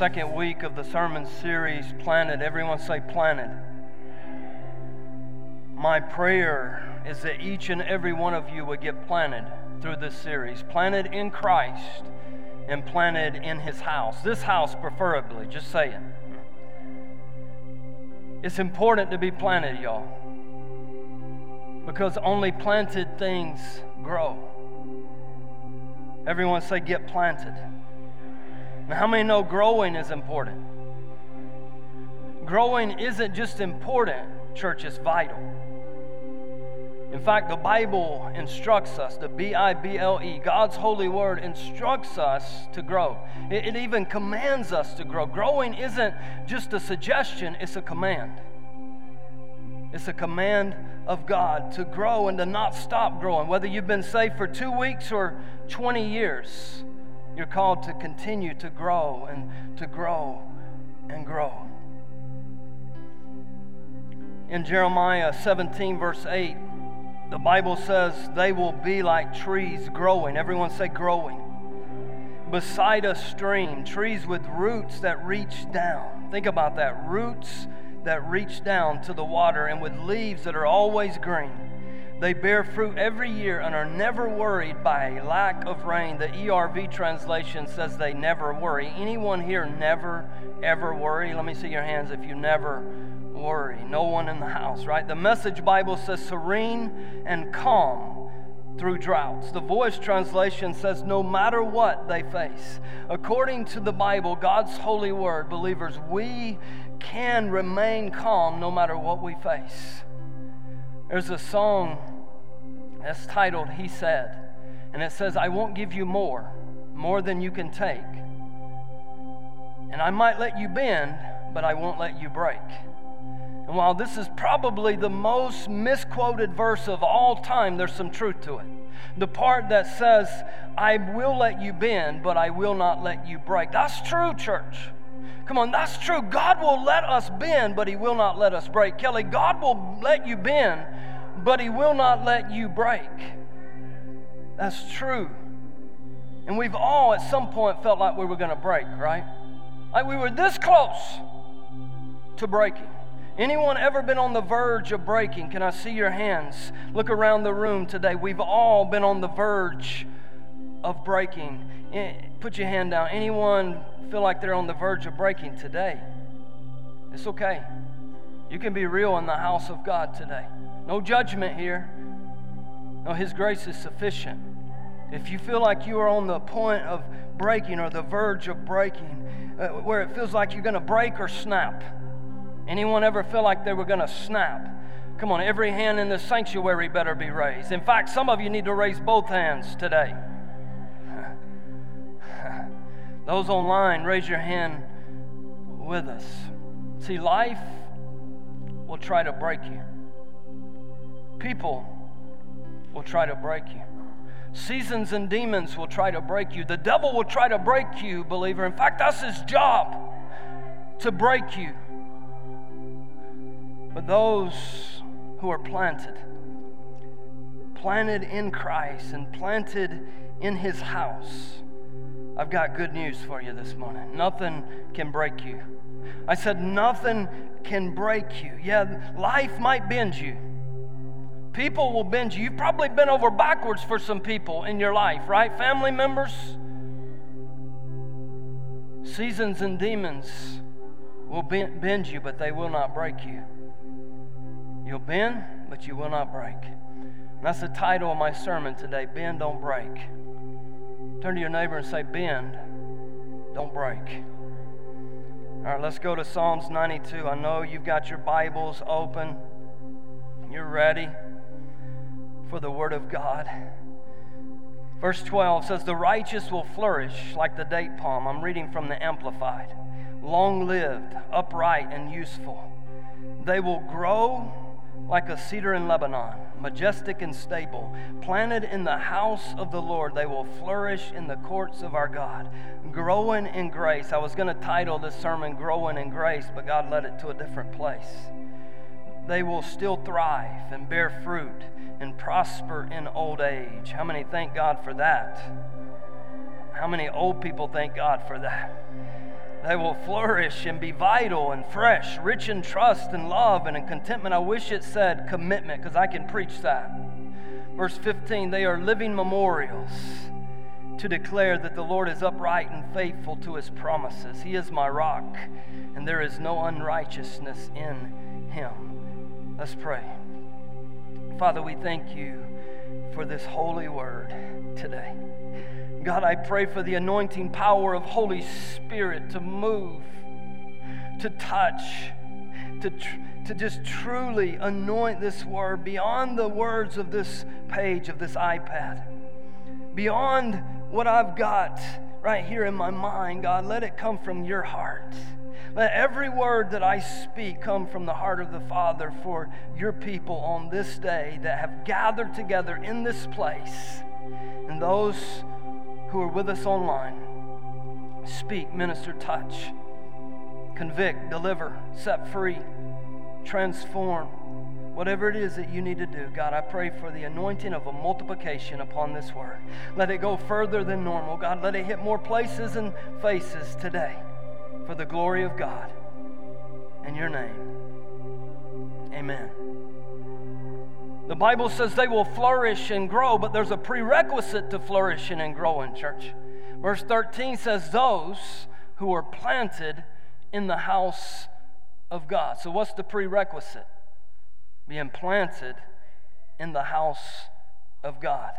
second week of the sermon series, Planted. Everyone say, Planted. My prayer is that each and every one of you would get planted through this series. Planted in Christ and planted in His house. This house, preferably, just saying. It's important to be planted, y'all, because only planted things grow. Everyone say, get planted. How many know growing is important? Growing isn't just important, church, it's vital. In fact, the Bible instructs us, the B I B L E, God's holy word instructs us to grow. It, it, even commands us to grow. Growing isn't just a suggestion, it's a command. It's a command of God to grow and to not stop growing. Whether you've been saved for two weeks or 20 years, you're called to continue to grow and to grow and grow. In Jeremiah 17, verse 8, the Bible says they will be like trees growing. Everyone say growing. Beside a stream, trees with roots that reach down. Think about that roots that reach down to the water and with leaves that are always green. They bear fruit every year and are never worried by a lack of rain. The ERV translation says they never worry. Anyone here never, ever worry? Let me see your hands if you never worry. No one in the house, right? The Message Bible says serene and calm through droughts. The voice translation says no matter what they face. According to the Bible, God's holy word, believers, we can remain calm no matter what we face. There's a song that's titled He Said, and it says, I won't give you more, more than you can take. And I might let you bend, but I won't let you break. And while this is probably the most misquoted verse of all time, there's some truth to it. The part that says, I will let you bend, but I will not let you break. That's true, church. Come on, that's true. God will let us bend, but He will not let us break. Kelly, God will let you bend, but He will not let you break. That's true. And we've all at some point felt like we were going to break, right? Like we were this close to breaking. Anyone ever been on the verge of breaking? Can I see your hands? Look around the room today. We've all been on the verge of breaking. Eh, put your hand down. Anyone feel like they're on the verge of breaking today? It's okay. You can be real in the house of God today. No judgment here. No, His grace is sufficient. If you feel like you are on the point of breaking or the verge of breaking, uh, where it feels like you're going to break or snap, anyone ever feel like they were going to snap? Come on, every hand in the sanctuary better be raised. In fact, some of you need to raise both hands today. Those online, raise your hand with us. See, life will try to break you. People will try to break you. Seasons and demons will try to break you. The devil will try to break you, believer. In fact, that's his job to break you. But those who are planted, planted in Christ and planted in his house, I've got good news for you this morning. Nothing can break you. I said, nothing can break you. Yeah, life might bend you. People will bend you. You've probably been over backwards for some people in your life, right? Family members. Seasons and demons will bend you, but they will not break you. You'll bend, but you will not break. And that's the title of my sermon today Bend, Don't Break. Turn to your neighbor and say, Bend, don't break. All right, let's go to Psalms 92. I know you've got your Bibles open. You're ready for the Word of God. Verse 12 says, The righteous will flourish like the date palm. I'm reading from the Amplified. Long lived, upright, and useful. They will grow like a cedar in Lebanon, majestic and stable. Planted in the house of the Lord, they will flourish in the courts of our God. Growing in grace. I was going to title this sermon Growing in Grace, but God led it to a different place. They will still thrive and bear fruit and prosper in old age. How many thank God for that? How many old people thank God for that? They will flourish and be vital and fresh, rich in trust and love and in contentment. I wish it said commitment because I can preach that. Verse 15, they are living memorials to declare that the Lord is upright and faithful to his promises. He is my rock, and there is no unrighteousness in him. Let's pray. Father, we thank you for this holy word today. God, I pray for the anointing power of Holy Spirit to move, to touch, to, tr- to just truly anoint this word beyond the words of this page, of this iPad, beyond what I've got right here in my mind. God, let it come from your heart. Let every word that I speak come from the heart of the Father for your people on this day that have gathered together in this place and those who are with us online. Speak, minister, touch, convict, deliver, set free, transform. Whatever it is that you need to do, God, I pray for the anointing of a multiplication upon this word. Let it go further than normal. God, let it hit more places and faces today for the glory of God. In your name, amen. The Bible says they will flourish and grow, but there's a prerequisite to flourishing and growing, church. Verse 13 says, Those who are planted in the house of God. So, what's the prerequisite? Being planted in the house of God.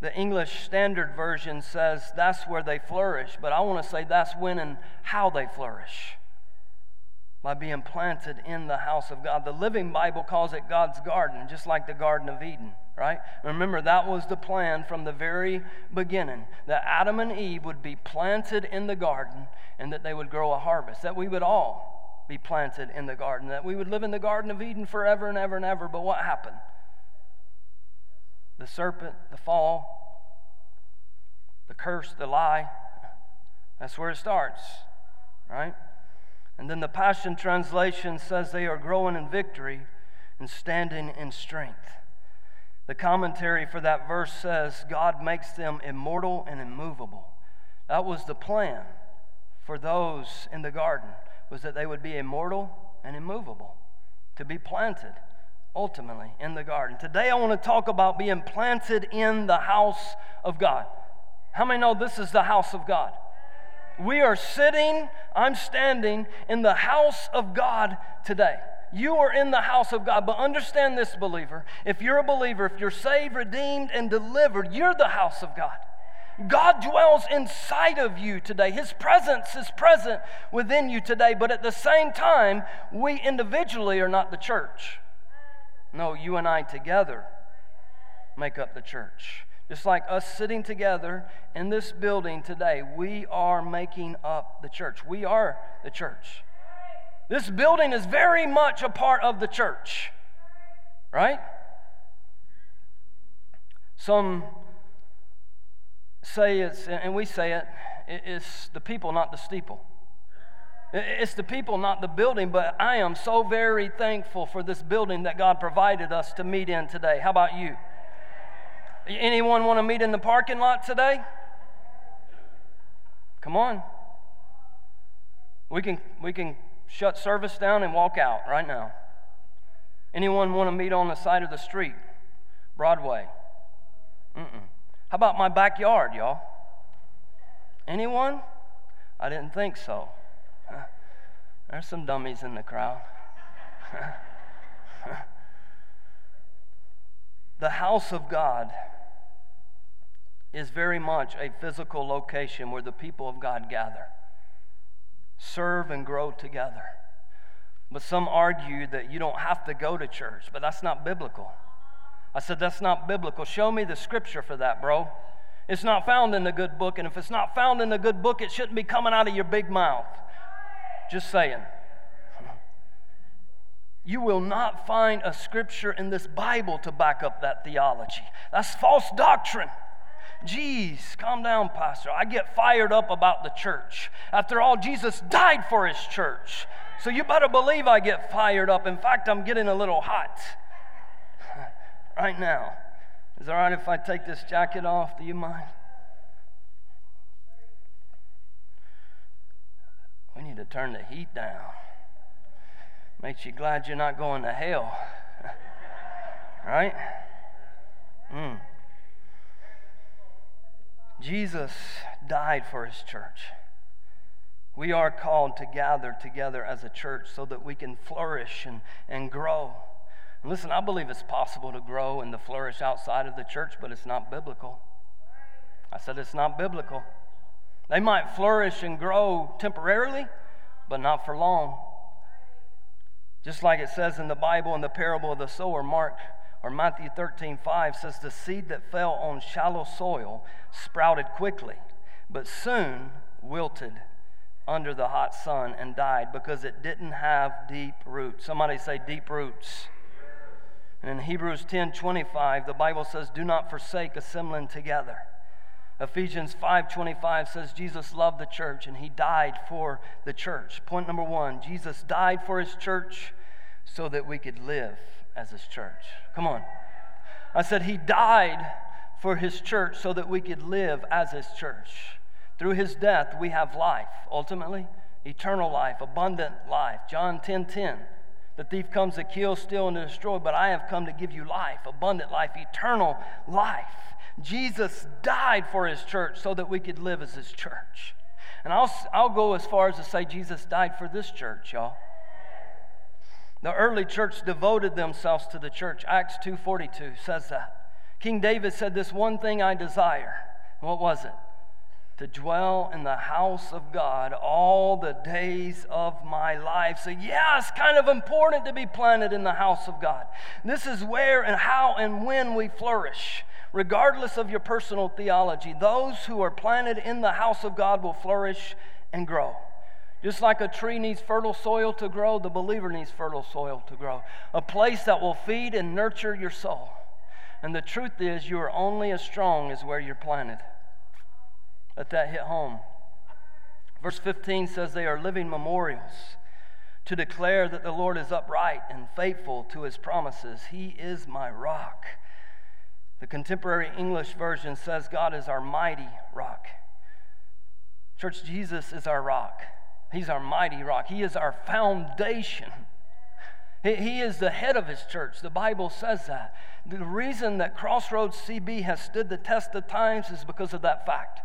The English Standard Version says that's where they flourish, but I want to say that's when and how they flourish by being planted in the house of God. The Living Bible calls it God's garden, just like the Garden of Eden, right? Remember, that was the plan from the very beginning that Adam and Eve would be planted in the garden and that they would grow a harvest, that we would all be planted in the garden, that we would live in the Garden of Eden forever and ever and ever. But what happened? The serpent, the fall, the curse, the lie. That's where it starts, right? And then the Passion Translation says they are growing in victory and standing in strength. The commentary for that verse says God makes them immortal and immovable. That was the plan for those in the garden was that they would be immortal and immovable, to be planted ultimately in the garden. Today I want to talk about being planted in the house of God. How many know this is the house of God? We are sitting, I'm standing in the house of God today. You are in the house of God. But understand this, believer. If you're a believer, if you're saved, redeemed, and delivered, you're the house of God. God dwells inside of you today. His presence is present within you today. But at the same time, we individually are not the church. No, you and I together make up the church. Just like us sitting together in this building today, we are making up the church. We are the church. This building is very much a part of the church, right? Some say it's, and we say it, it's the people, not the steeple. It's the people, not the building, but I am so very thankful for this building that God provided us to meet in today. How about you? Anyone want to meet in the parking lot today? Come on. We can, we can shut service down and walk out right now. Anyone want to meet on the side of the street? Broadway. Mm-mm. How about my backyard, y'all? Anyone? I didn't think so. There's some dummies in the crowd. the house of God is very much a physical location where the people of God gather, serve, and grow together. But some argue that you don't have to go to church, but that's not biblical. I said, That's not biblical. Show me the scripture for that, bro. It's not found in the good book, and if it's not found in the good book, it shouldn't be coming out of your big mouth. Just saying. You will not find a scripture in this Bible to back up that theology. That's false doctrine. Jeez, calm down, Pastor. I get fired up about the church. After all, Jesus died for his church. So you better believe I get fired up. In fact, I'm getting a little hot right now. Is it all right if I take this jacket off? Do you mind? To turn the heat down. Makes you glad you're not going to hell. right? Mm. Jesus died for his church. We are called to gather together as a church so that we can flourish and, and grow. And listen, I believe it's possible to grow and to flourish outside of the church, but it's not biblical. I said it's not biblical. They might flourish and grow temporarily, but not for long. Just like it says in the Bible in the parable of the sower, Mark or Matthew 13, 5 says, The seed that fell on shallow soil sprouted quickly, but soon wilted under the hot sun and died because it didn't have deep roots. Somebody say deep roots. And in Hebrews 10 25, the Bible says, Do not forsake assembling together. Ephesians 5:25 says Jesus loved the church and he died for the church. Point number 1, Jesus died for his church so that we could live as his church. Come on. I said he died for his church so that we could live as his church. Through his death we have life, ultimately eternal life, abundant life. John 10:10. 10, 10, the thief comes to kill, steal and destroy, but I have come to give you life, abundant life, eternal life. Jesus died for his church so that we could live as his church. And I'll, I'll go as far as to say Jesus died for this church, y'all. The early church devoted themselves to the church. Acts 2:42 says that. King David said this one thing I desire. What was it? to dwell in the house of God all the days of my life. So, yeah, it's kind of important to be planted in the house of God. This is where and how and when we flourish. Regardless of your personal theology, those who are planted in the house of God will flourish and grow. Just like a tree needs fertile soil to grow, the believer needs fertile soil to grow. A place that will feed and nurture your soul. And the truth is, you are only as strong as where you're planted. Let that hit home. Verse 15 says, They are living memorials to declare that the Lord is upright and faithful to his promises. He is my rock. The contemporary English version says, God is our mighty rock. Church, Jesus is our rock. He's our mighty rock. He is our foundation. He is the head of his church. The Bible says that. The reason that Crossroads CB has stood the test of times is because of that fact.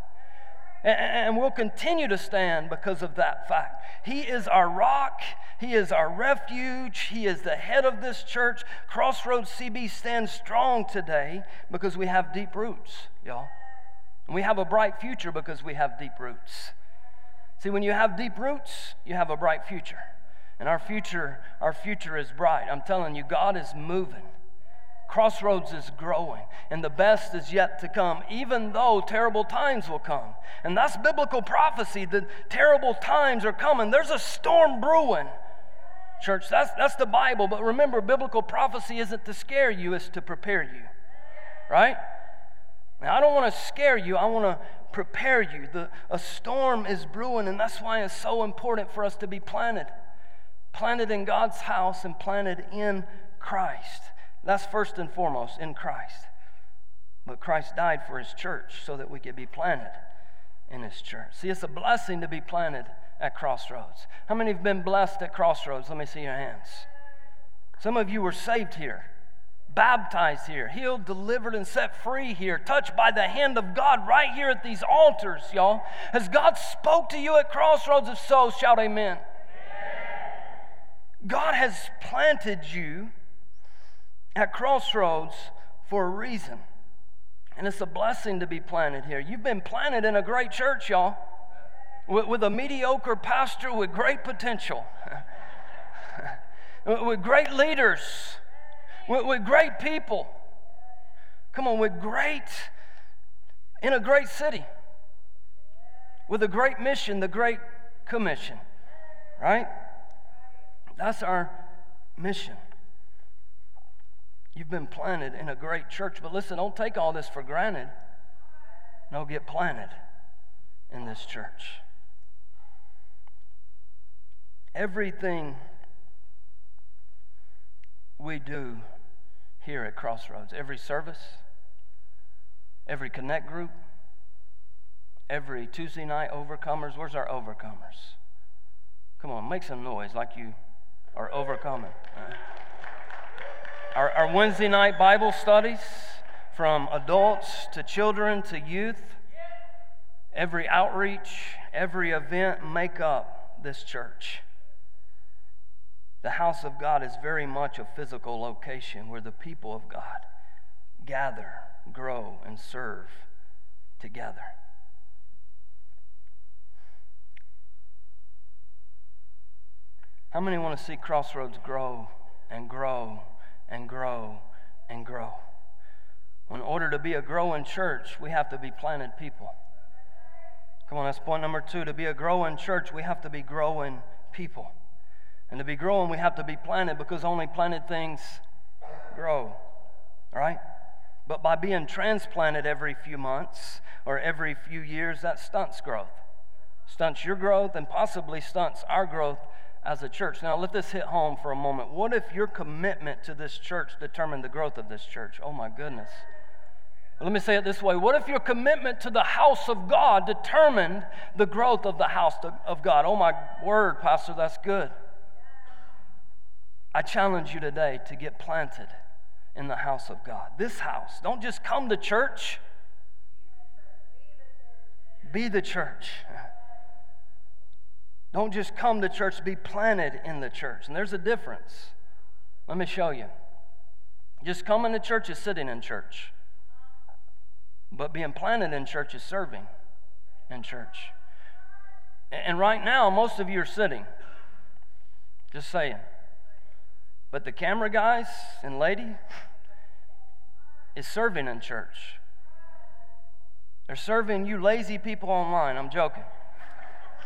And we'll continue to stand because of that fact. He is our rock. He is our refuge. He is the head of this church. Crossroads CB stands strong today because we have deep roots, y'all. And we have a bright future because we have deep roots. See, when you have deep roots, you have a bright future. And our future, our future is bright. I'm telling you, God is moving. Crossroads is growing, and the best is yet to come, even though terrible times will come. And that's biblical prophecy. The terrible times are coming. There's a storm brewing. Church, that's, that's the Bible. But remember, biblical prophecy isn't to scare you, it's to prepare you. Right? Now, I don't want to scare you, I want to prepare you. The, a storm is brewing, and that's why it's so important for us to be planted. Planted in God's house and planted in Christ. That's first and foremost in Christ. But Christ died for his church so that we could be planted in his church. See, it's a blessing to be planted at Crossroads. How many have been blessed at Crossroads? Let me see your hands. Some of you were saved here, baptized here, healed, delivered, and set free here, touched by the hand of God right here at these altars, y'all. Has God spoke to you at Crossroads? If so, shout amen. amen. God has planted you at Crossroads for a reason. And it's a blessing to be planted here. You've been planted in a great church, y'all, with, with a mediocre pastor with great potential, with great leaders, with, with great people. Come on, with great, in a great city, with a great mission, the Great Commission, right? That's our mission. You've been planted in a great church. But listen, don't take all this for granted. No, get planted in this church. Everything we do here at Crossroads, every service, every connect group, every Tuesday night overcomers, where's our overcomers? Come on, make some noise like you are overcoming. Our, our Wednesday night Bible studies, from adults to children to youth, every outreach, every event make up this church. The house of God is very much a physical location where the people of God gather, grow, and serve together. How many want to see Crossroads grow and grow and grow and grow? In order to be a growing church, we have to be planted people. Come on, that's point number two. To be a growing church, we have to be growing people. And to be growing, we have to be planted because only planted things grow. Right? But by being transplanted every few months or every few years, that stunts growth. Stunts your growth and possibly stunts our growth as a church. Now, let this hit home for a moment. What if your commitment to this church determined the growth of this church? Oh, my goodness. Let me say it this way What if your commitment to the house of God determined the growth of the house of God? Oh, my word, Pastor, that's good. I challenge you today to get planted in the house of God. This house. Don't just come to church, be the church. Don't just come to church, be planted in the church. And there's a difference. Let me show you. Just coming to church is sitting in church. But being planted in church is serving in church. And right now, most of you are sitting. Just saying. But the camera guys and lady is serving in church. They're serving you lazy people online. I'm joking.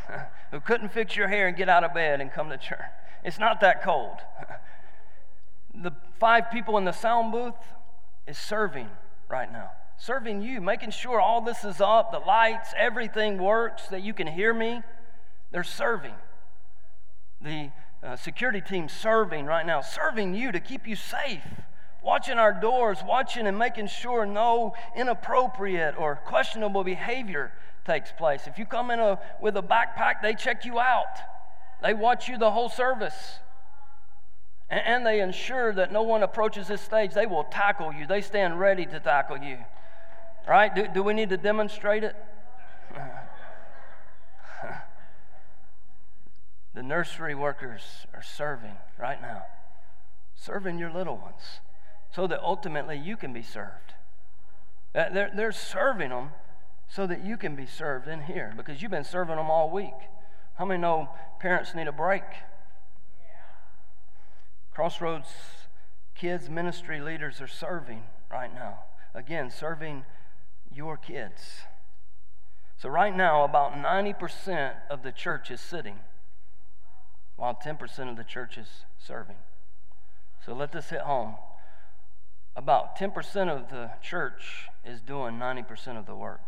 Who couldn't fix your hair and get out of bed and come to church. It's not that cold. the five people in the sound booth is serving right now serving you, making sure all this is up, the lights, everything works, that you can hear me. They're serving. The uh, security team serving right now, serving you to keep you safe, watching our doors, watching and making sure no inappropriate or questionable behavior takes place. If you come in a, with a backpack, they check you out. They watch you the whole service. And, and they ensure that no one approaches this stage. They will tackle you. They stand ready to tackle you. Right? Do, do we need to demonstrate it? the nursery workers are serving right now, serving your little ones so that ultimately you can be served. Uh, they're, they're serving them so that you can be served in here because you've been serving them all week. How many know parents need a break? Crossroads kids ministry leaders are serving right now. Again, serving your kids. So, right now, about 90% of the church is sitting, while 10% of the church is serving. So, let this hit home. About 10% of the church is doing 90% of the work.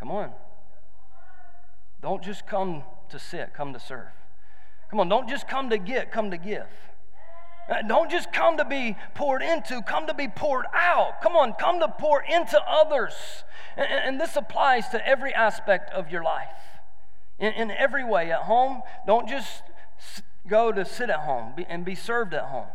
Come on. Don't just come to sit, come to serve. Come on, don't just come to get, come to give. Uh, don't just come to be poured into, come to be poured out. Come on, come to pour into others. And, and this applies to every aspect of your life. In, in every way, at home, don't just go to sit at home and be served at home.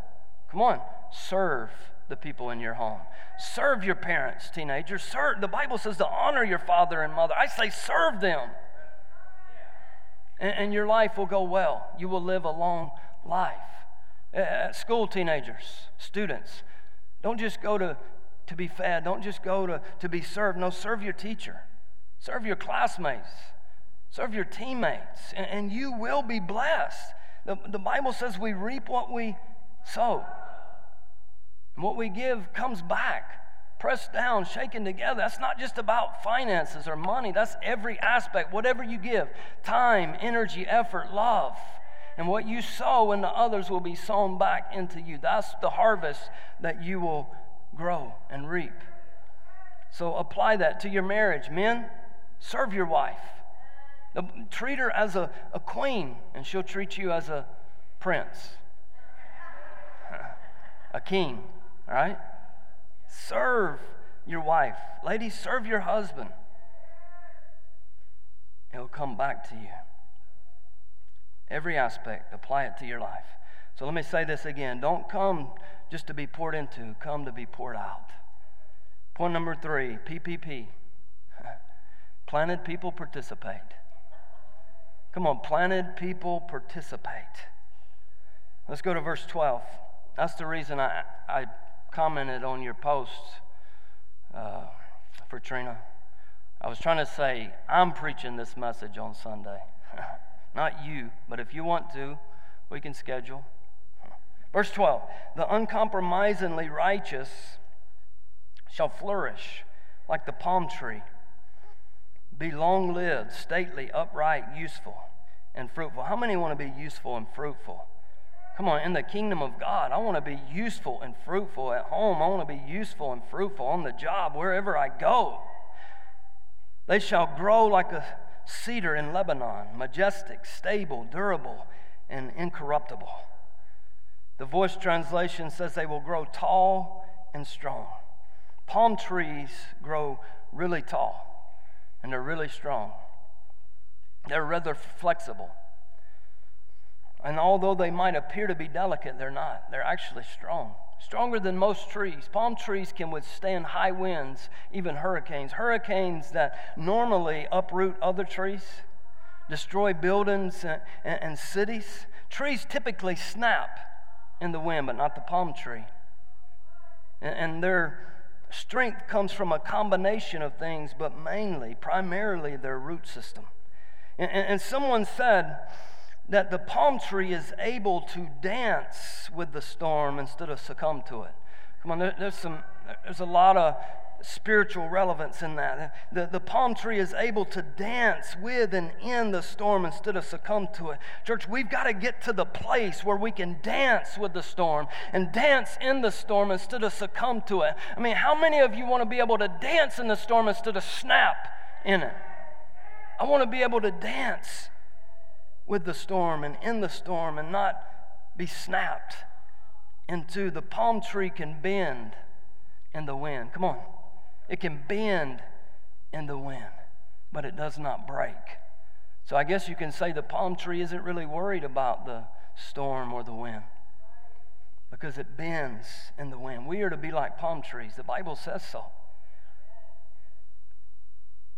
Come on, serve the people in your home. Serve your parents, teenagers. Serve. The Bible says to honor your father and mother. I say serve them. And, and your life will go well. You will live a long life. Uh, school teenagers, students, don't just go to, to be fed, don't just go to, to be served. No, serve your teacher, serve your classmates, serve your teammates, and, and you will be blessed. The, the Bible says we reap what we sow. And what we give comes back, pressed down, shaken together. That's not just about finances or money, that's every aspect. Whatever you give time, energy, effort, love and what you sow into others will be sown back into you. That's the harvest that you will grow and reap. So apply that to your marriage. Men, serve your wife. Treat her as a, a queen, and she'll treat you as a prince, a king, all right? Serve your wife. Ladies, serve your husband. It'll come back to you. Every aspect, apply it to your life. So let me say this again. Don't come just to be poured into, come to be poured out. Point number three PPP. Planted people participate. Come on, planted people participate. Let's go to verse 12. That's the reason I, I commented on your post uh, for Trina. I was trying to say, I'm preaching this message on Sunday. Not you, but if you want to, we can schedule. Verse 12 The uncompromisingly righteous shall flourish like the palm tree, be long lived, stately, upright, useful, and fruitful. How many want to be useful and fruitful? Come on, in the kingdom of God, I want to be useful and fruitful at home. I want to be useful and fruitful on the job, wherever I go. They shall grow like a cedar in Lebanon, majestic, stable, durable, and incorruptible. The voice translation says they will grow tall and strong. Palm trees grow really tall and they're really strong. They're rather flexible. And although they might appear to be delicate, they're not. They're actually strong. Stronger than most trees. Palm trees can withstand high winds, even hurricanes. Hurricanes that normally uproot other trees, destroy buildings and, and, and cities. Trees typically snap in the wind, but not the palm tree. And, and their strength comes from a combination of things, but mainly, primarily, their root system. And, and someone said, that the palm tree is able to dance with the storm instead of succumb to it. Come on, there, there's some, there's a lot of spiritual relevance in that. The, the palm tree is able to dance with and in the storm instead of succumb to it. Church, we've got to get to the place where we can dance with the storm and dance in the storm instead of succumb to it. I mean, how many of you want to be able to dance in the storm instead of snap in it? I want to be able to dance with the storm and in the storm and not be snapped into the palm tree can bend in the wind. Come on. It can bend in the wind, but it does not break. So I guess you can say the palm tree isn't really worried about the storm or the wind because it bends in the wind. We are to be like palm trees. The Bible says so.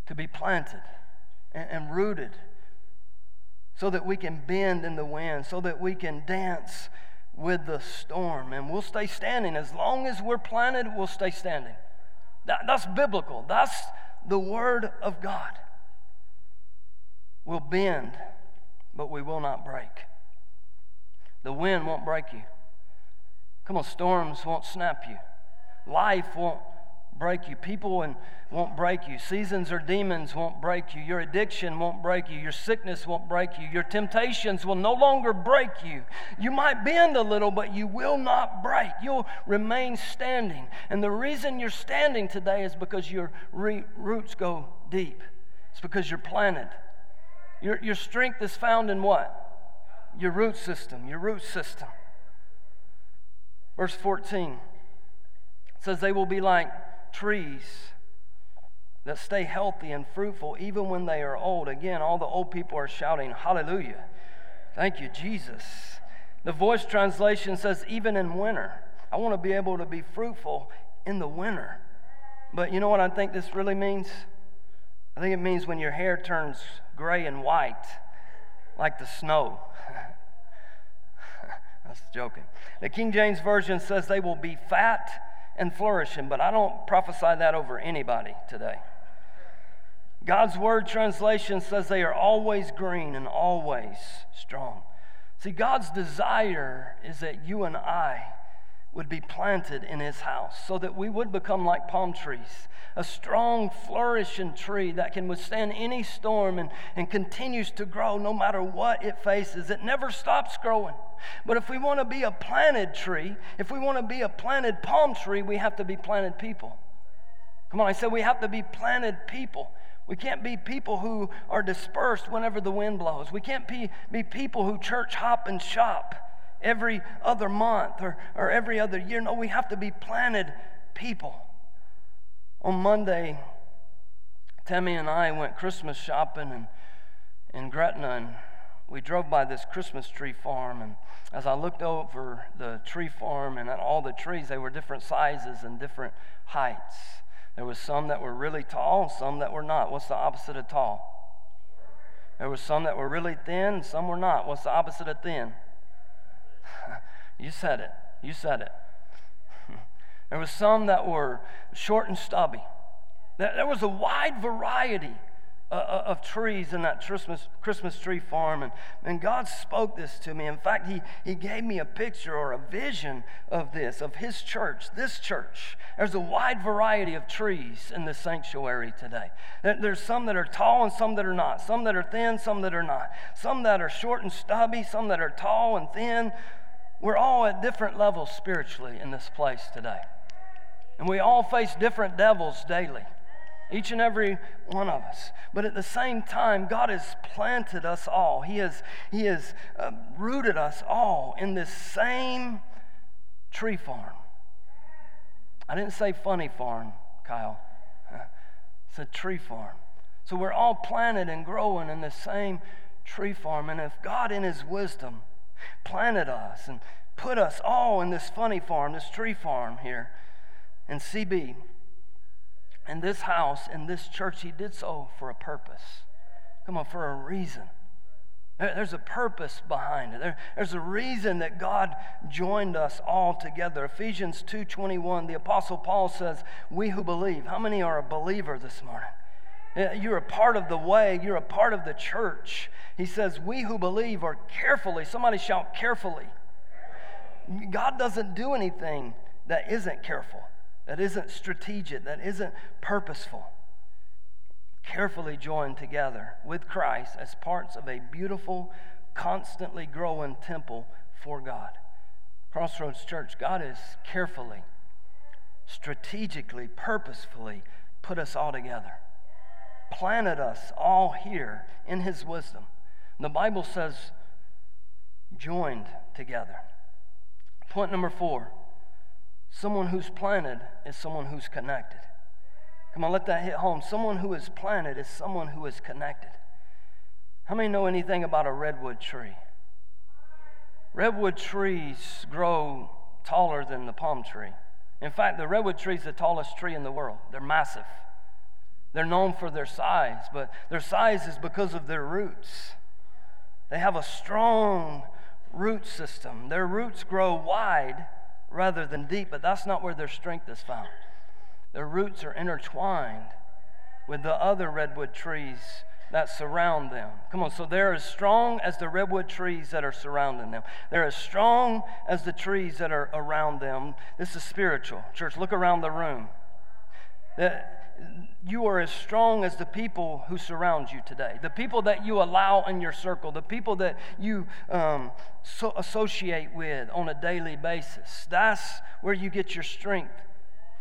To be planted and, rooted so that we can bend in the wind, so that we can dance with the storm. And we'll stay standing. As long as we're planted, we'll stay standing. That, that's biblical. That's the Word of God. We'll bend, but we will not break. The wind won't break you. Come on, storms won't snap you. Life won't break you. People won't break you. Seasons or demons won't break you. Your addiction won't break you. Your sickness won't break you. Your temptations will no longer break you. You might bend a little, but you will not break. You'll remain standing. And the reason you're standing today is because your re- roots go deep. It's because you're planted. Your, your strength is found in what? Your root system. Your root system. Verse 14 says, They will be like trees that stay healthy and fruitful even when they are old. Again, all the old people are shouting, Hallelujah. Thank you, Jesus. The voice translation says, even in winter. I want to be able to be fruitful in the winter. But you know what I think this really means? I think it means when your hair turns gray and white, like the snow. That's joking. The King James Version says they will be fat and flourishing, but I don't prophesy that over anybody today. God's word translation says they are always green and always strong. See, God's desire is that you and I would be planted in his house so that we would become like palm trees, a strong, flourishing tree that can withstand any storm and, and continues to grow no matter what it faces. It never stops growing. But if we want to be a planted tree, if we want to be a planted palm tree, we have to be planted people. Come on, I said we have to be planted people. We can't be people who are dispersed whenever the wind blows. We can't be, be people who church hop and shop every other month or, or every other year. No, we have to be planted people. On Monday, Tammy and I went Christmas shopping in, in Gretna, and we drove by this Christmas tree farm, and as I looked over the tree farm and at all the trees, they were different sizes and different heights. There was some that were really tall some that were not. What's the opposite of tall? There was some that were really thin, some were not. What's the opposite of thin? you said it. You said it. there was some that were short and stubby. There was a wide variety uh, uh, of trees in that Christmas, Christmas tree farm. And, and God spoke this to me. In fact, he, he gave me a picture or a vision of this, of His church, this church. There's a wide variety of trees in the sanctuary today. There's some that are tall and some that are not, some that are thin, some that are not, some that are short and stubby, some that are tall and thin. We're all at different levels spiritually in this place today. And we all face different devils daily each and every one of us. But at the same time, God has planted us all. He has, he has uh, rooted us all in this same tree farm. I didn't say funny farm, Kyle. It's a tree farm. So we're all planted and growing in the same tree farm. And if God, in His wisdom, planted us and put us all in this funny farm, this tree farm here in CB, in this house, in this church, he did so for a purpose. Come on, for a reason. There's a purpose behind it. There, there's a reason that God joined us all together. Ephesians 2:21, the apostle Paul says, "We who believe." How many are a believer this morning? You're a part of the way, you're a part of the church. He says, "We who believe are carefully." Somebody shout carefully. God doesn't do anything that isn't careful that isn't strategic, that isn't purposeful, carefully joined together with Christ as parts of a beautiful, constantly growing temple for God. Crossroads Church, God has carefully, strategically, purposefully put us all together, planted us all here in His wisdom. The Bible says, joined together. Point number four Someone who's planted is someone who's connected. Come on, let that hit home. Someone who is planted is someone who is connected. How many know anything about a redwood tree? Redwood trees grow taller than the palm tree. In fact, the redwood tree is the tallest tree in the world. They're massive. They're known for their size, but their size is because of their roots. They have a strong root system. Their roots grow wide rather than deep, but that's not where their strength is found. Their roots are intertwined with the other redwood trees that surround them. Come on, so they're as strong as the redwood trees that are surrounding them. They're as strong as the trees that are around them. This is spiritual. Church, look around the room. You are as strong as the people who surround you today, the people that you allow in your circle, the people that you um, so associate with on a daily basis. That's where you get your strength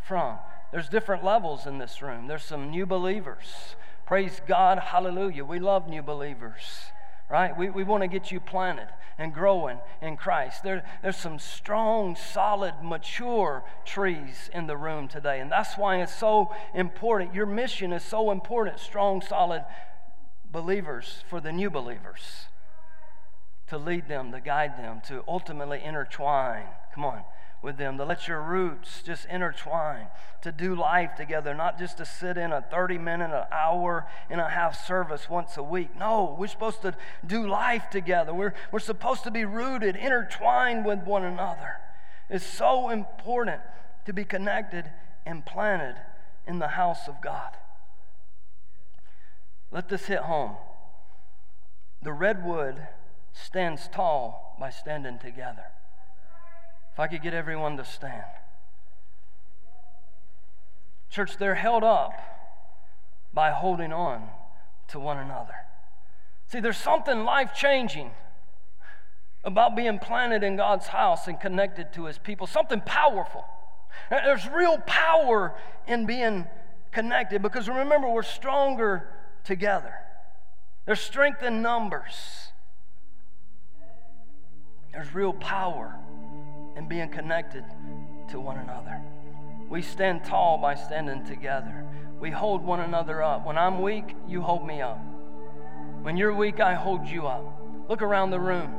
from. There's different levels in this room. There's some new believers. Praise God, hallelujah. We love new believers right? We, we want to get you planted and growing in Christ. There, there's some strong, solid, mature trees in the room today. And that's why it's so important. Your mission is so important, strong, solid believers for the new believers to lead them, to guide them, to ultimately intertwine. Come on with them, to let your roots just intertwine, to do life together, not just to sit in a 30 minute, an hour and a half service once a week. No, we're supposed to do life together. We're, we're supposed to be rooted, intertwined with one another. It's so important to be connected and planted in the house of God. Let this hit home. The redwood stands tall by standing together. If I could get everyone to stand. Church, they're held up by holding on to one another. See, there's something life changing about being planted in God's house and connected to His people, something powerful. There's real power in being connected because remember, we're stronger together. There's strength in numbers. There's real power and being connected to one another. We stand tall by standing together. We hold one another up. When I'm weak, you hold me up. When you're weak, I hold you up. Look around the room.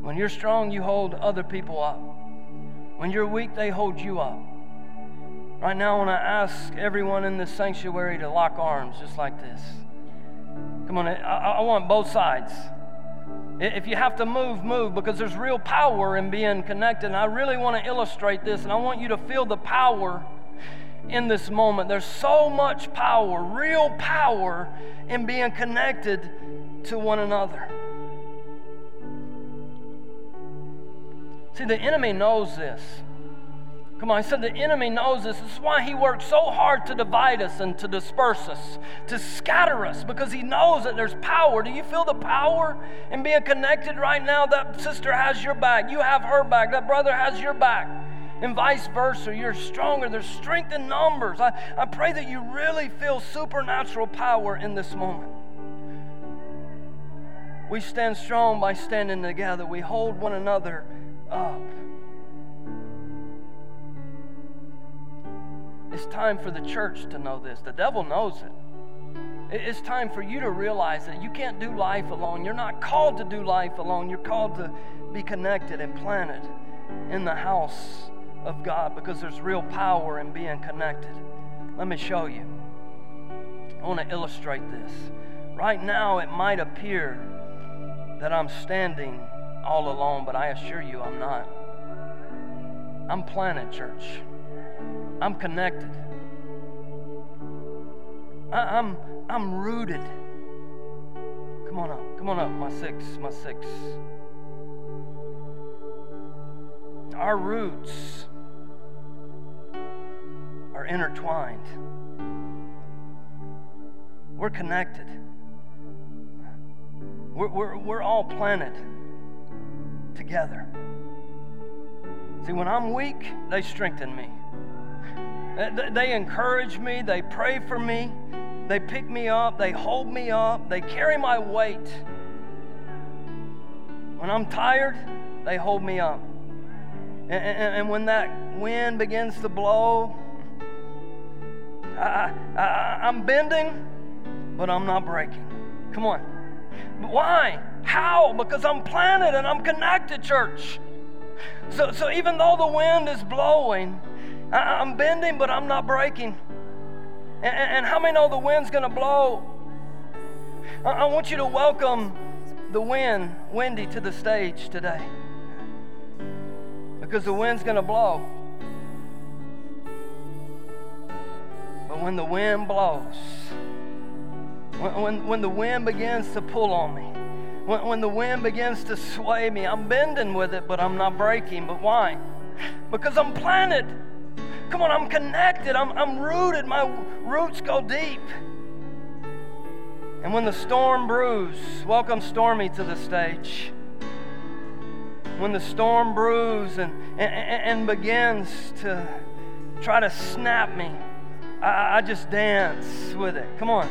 When you're strong, you hold other people up. When you're weak, they hold you up. Right now, I want to ask everyone in this sanctuary to lock arms just like this. Come on, I, I want both sides. If you have to move, move because there's real power in being connected. And I really want to illustrate this, and I want you to feel the power in this moment. There's so much power, real power, in being connected to one another. See, the enemy knows this. Come on, I said the enemy knows this. This is why he works so hard to divide us and to disperse us, to scatter us, because he knows that there's power. Do you feel the power in being connected right now? That sister has your back, you have her back, that brother has your back, and vice versa. You're stronger. There's strength in numbers. I, I pray that you really feel supernatural power in this moment. We stand strong by standing together, we hold one another up. It's time for the church to know this. The devil knows it. It's time for you to realize that you can't do life alone. You're not called to do life alone. You're called to be connected and planted in the house of God because there's real power in being connected. Let me show you. I want to illustrate this. Right now, it might appear that I'm standing all alone, but I assure you I'm not. I'm planted, church. I'm connected. I, am I'm, I'm rooted. Come on up. Come on up, my six, my six. Our roots are intertwined. We're connected. We're, we're, we're all planted together. See, when I'm weak, they strengthen me. Uh, they encourage me, they pray for me, they pick me up, they hold me up, they carry my weight. When I'm tired, they hold me up. And, and, and when that wind begins to blow, I, I, I'm bending, but I'm not breaking. Come on. Why? How? Because I'm planted and I'm connected, church. So, so even though the wind is blowing, I, am bending, but I'm not breaking. And, and how many know the wind's going to blow? I, I want you to welcome the wind, Wendy, to the stage today. Because the wind's going to blow. But when the wind blows, when, when, when the wind begins to pull on me, when, when the wind begins to sway me, I'm bending with it, but I'm not breaking. But why? Because I'm planted. Come on, I'm connected. I'm, I'm rooted. My roots go deep. And when the storm brews, welcome Stormy to the stage. When the storm brews and, and, and begins to try to snap me, I, I just dance with it. Come on.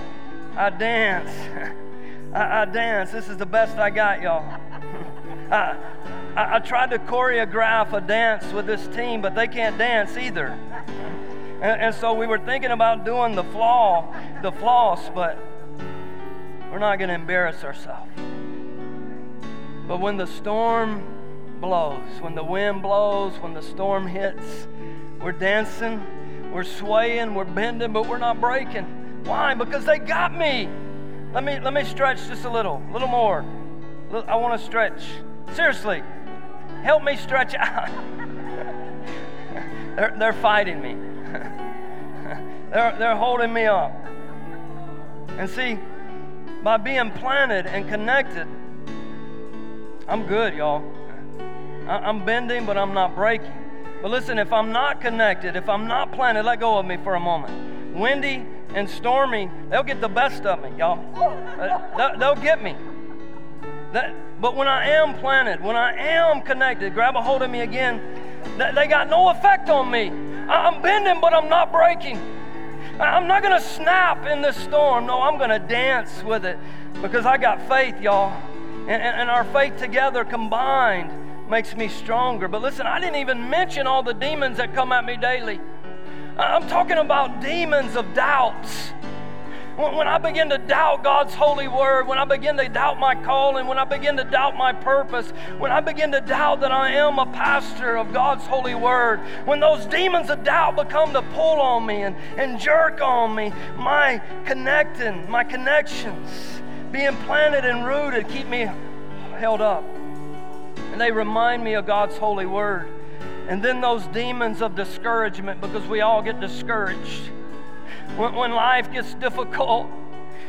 I dance. I, I, dance. This is the best I got, y'all. I, I, I tried to choreograph a dance with this team, but they can't dance either. And, and so we were thinking about doing the flaw, the floss, but we're not going to embarrass ourselves. But when the storm blows, when the wind blows, when the storm hits, we're dancing, we're swaying, we're bending, but we're not breaking. Why? Because they got me. Let me let me stretch just a little, a little more. I want to stretch. Seriously, help me stretch out. they're, they're fighting me. they're, they're holding me up. And see, by being planted and connected, I'm good, y'all. I'm bending, but I'm not breaking. But listen, if I'm not connected, if I'm not planted, let go of me for a moment. Windy and Stormy, they'll get the best of me, y'all. Uh, they'll get me. That, but when I am planted, when I am connected, grab a hold of me again, they got no effect on me. I'm bending, but I'm not breaking. I'm not going to snap in this storm. No, I'm going to dance with it because I got faith, y'all. And, and, our faith together combined makes me stronger. But listen, I didn't even mention all the demons that come at me daily. I'm talking about demons of doubts. When I begin to doubt God's holy word, when I begin to doubt my calling, when I begin to doubt my purpose, when I begin to doubt that I am a pastor of God's holy word, when those demons of doubt become to pull on me and, and jerk on me, my connecting, my connections being planted and rooted keep me held up. And they remind me of God's holy word. And then those demons of discouragement, because we all get discouraged when, when life gets difficult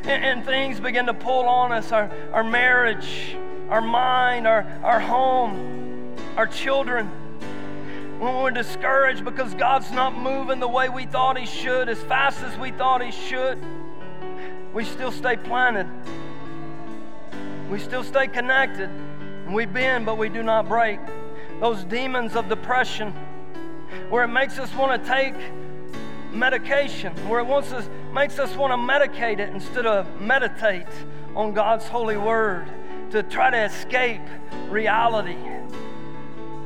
and, and, things begin to pull on us our, our marriage, our mind, our, our home, our children. When we're discouraged because God's not moving the way we thought He should, as fast as we thought He should, we still stay planted. We still stay connected. We bend, but we do not break. Those demons of depression, where it makes us want to take medication, where it wants us, makes us want to medicate it instead of meditate on God's holy word to try to escape reality.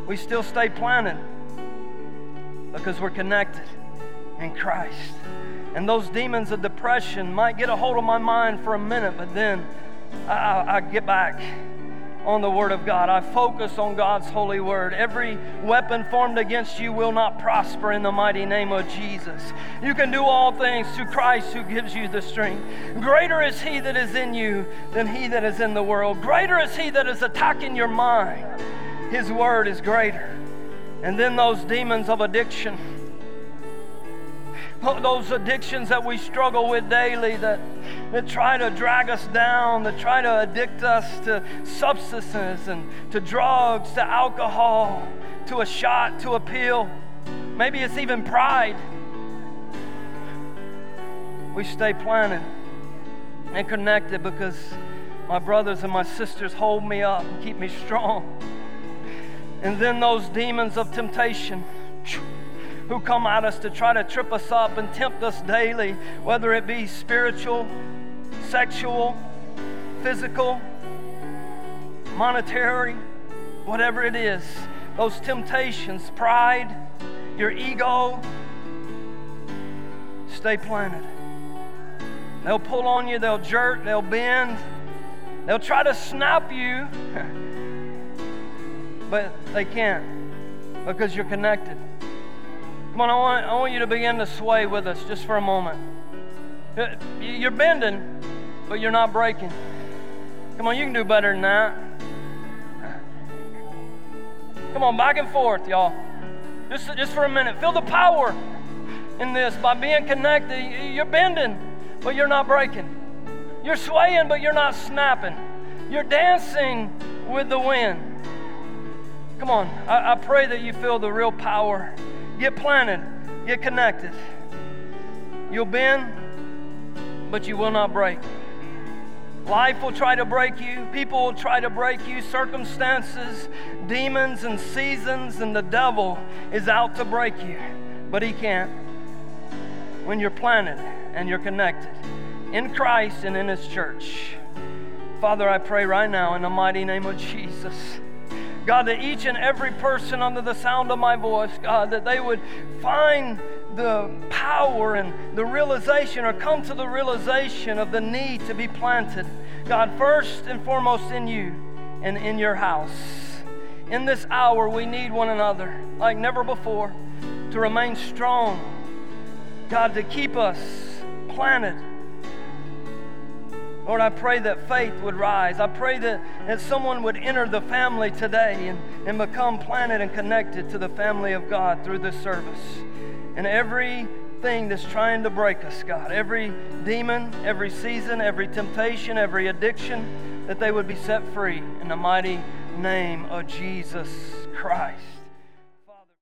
We still stay planted because we're connected in Christ. And those demons of depression might get a hold of my mind for a minute, but then I, I, I get back on the Word of God. I focus on God's holy Word. Every weapon formed against you will not prosper in the mighty name of Jesus. You can do all things through Christ who gives you the strength. Greater is He that is in you than He that is in the world. Greater is He that is attacking your mind. His Word is greater. And then those demons of addiction those addictions that we struggle with daily that, that try to drag us down, that try to addict us to substances and to drugs, to alcohol, to a shot, to a pill. Maybe it's even pride. We stay planted and connected because my brothers and my sisters hold me up and keep me strong. And then those demons of temptation who come at us to try to trip us up and tempt us daily, whether it be spiritual, sexual, physical, monetary, whatever it is. Those temptations, pride, your ego, stay planted. They'll pull on you, they'll jerk, they'll bend, they'll try to snap you, but they can't because you're connected. Come on, I want, I want you to begin to sway with us just for a moment. Uh, you're bending, but you're not breaking. Come on, you can do better than that. Come on, back and forth, y'all. Just, just for a minute. Feel the power in this by being connected. You're bending, but you're not breaking. You're swaying, but you're not snapping. You're dancing with the wind. Come on, I, I pray that you feel the real power Get planted, get connected. You'll bend, but you will not break. Life will try to break you. People will try to break you. Circumstances, demons, and seasons, and the devil is out to break you. But he can't. When you're planted and you're connected in Christ and in his church. Father, I pray right now in the mighty name of Jesus God, that each and every person under the sound of my voice, God, that they would find the power and the realization or come to the realization of the need to be planted. God, first and foremost in you and in your house. In this hour, we need one another like never before to remain strong. God, to keep us planted Lord, I pray that faith would rise. I pray that, that someone would enter the family today and, and become planted and connected to the family of God through this service. And everything that's trying to break us, God, every demon, every season, every temptation, every addiction, that they would be set free in the mighty name of Jesus Christ.